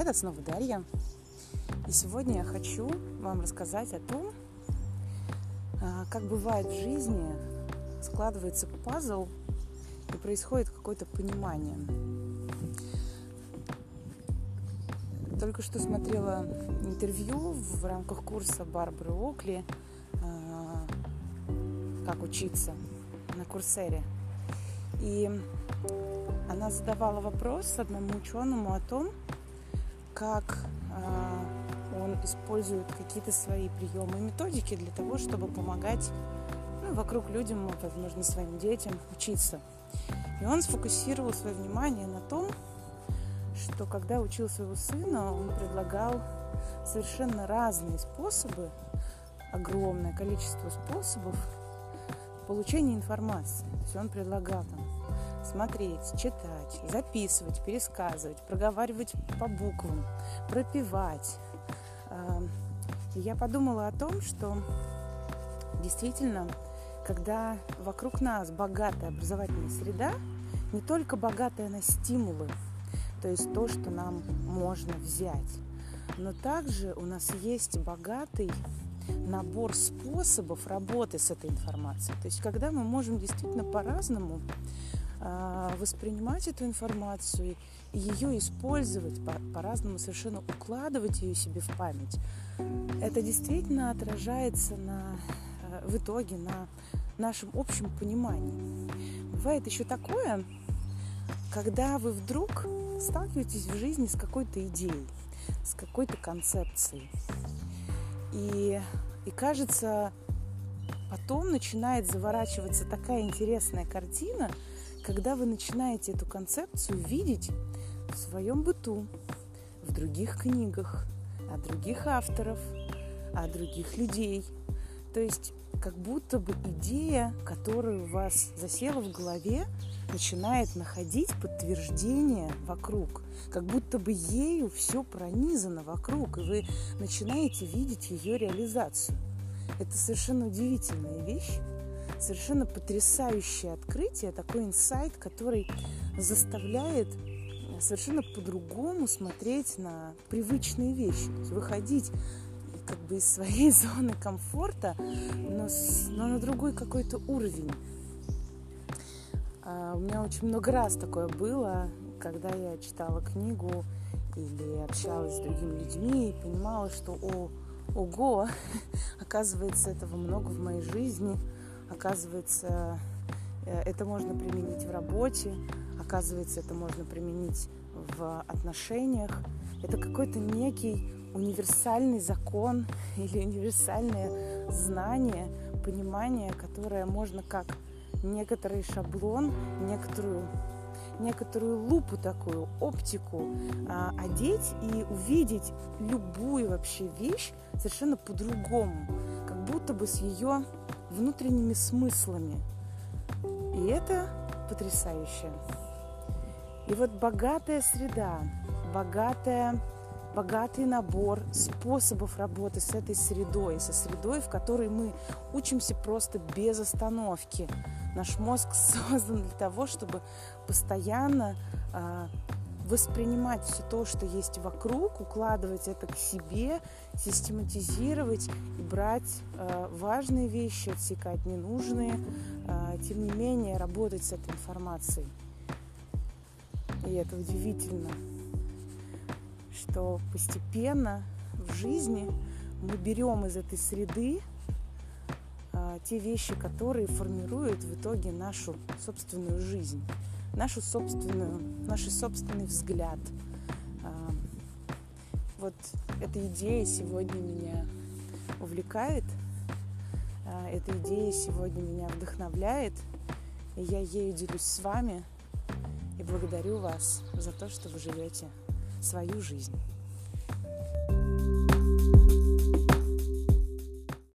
Это снова Дарья. И сегодня я хочу вам рассказать о том, а, как бывает в жизни, складывается пазл и происходит какое-то понимание. Только что смотрела интервью в рамках курса Барбары Окли а, «Как учиться» на Курсере. И она задавала вопрос одному ученому о том, как э, он использует какие-то свои приемы и методики для того, чтобы помогать ну, вокруг людям, возможно, своим детям учиться. И он сфокусировал свое внимание на том, что когда учил своего сына, он предлагал совершенно разные способы, огромное количество способов получения информации. То есть он предлагал там смотреть, читать, записывать, пересказывать, проговаривать по буквам, пропивать. И я подумала о том, что действительно, когда вокруг нас богатая образовательная среда, не только богатая на стимулы, то есть то, что нам можно взять, но также у нас есть богатый набор способов работы с этой информацией. То есть когда мы можем действительно по-разному а, воспринимать эту информацию и ее использовать по-разному, совершенно укладывать ее себе в память, это действительно отражается на, э, в итоге на нашем общем понимании. Бывает еще такое, когда вы вдруг сталкиваетесь в жизни с какой-то идеей, с какой-то концепцией. И, и кажется, потом начинает заворачиваться такая интересная картина – когда вы начинаете эту концепцию видеть в своем быту, в других книгах, от других авторов, от других людей. То есть как будто бы идея, которая у вас засела в голове, начинает находить подтверждение вокруг. Как будто бы ею все пронизано вокруг, и вы начинаете видеть ее реализацию. Это совершенно удивительная вещь совершенно потрясающее открытие, такой инсайт, который заставляет совершенно по-другому смотреть на привычные вещи, выходить как бы из своей зоны комфорта, но, с, но на другой какой-то уровень. А, у меня очень много раз такое было, когда я читала книгу или общалась с другими людьми и понимала, что о, ого, оказывается, этого много в моей жизни – Оказывается, э, это можно применить в работе, оказывается, это можно применить в отношениях. Это какой-то некий универсальный закон или универсальное знание, понимание, которое можно как некоторый шаблон, некоторую некоторую лупу такую, оптику а, одеть и увидеть любую вообще вещь совершенно по-другому, как будто бы с ее внутренними смыслами. И это потрясающе. И вот богатая среда, богатая, богатый набор способов работы с этой средой, со средой, в которой мы учимся просто без остановки. Наш мозг создан для того, чтобы постоянно а, воспринимать все то, что есть вокруг, укладывать это к себе, систематизировать и брать э, важные вещи, отсекать ненужные, э, тем не менее работать с этой информацией. И это удивительно, что постепенно в жизни мы берем из этой среды э, те вещи, которые формируют в итоге нашу собственную жизнь нашу собственную, наш собственный взгляд. А, вот эта идея сегодня меня увлекает, а, эта идея сегодня меня вдохновляет, и я ею делюсь с вами и благодарю вас за то, что вы живете свою жизнь.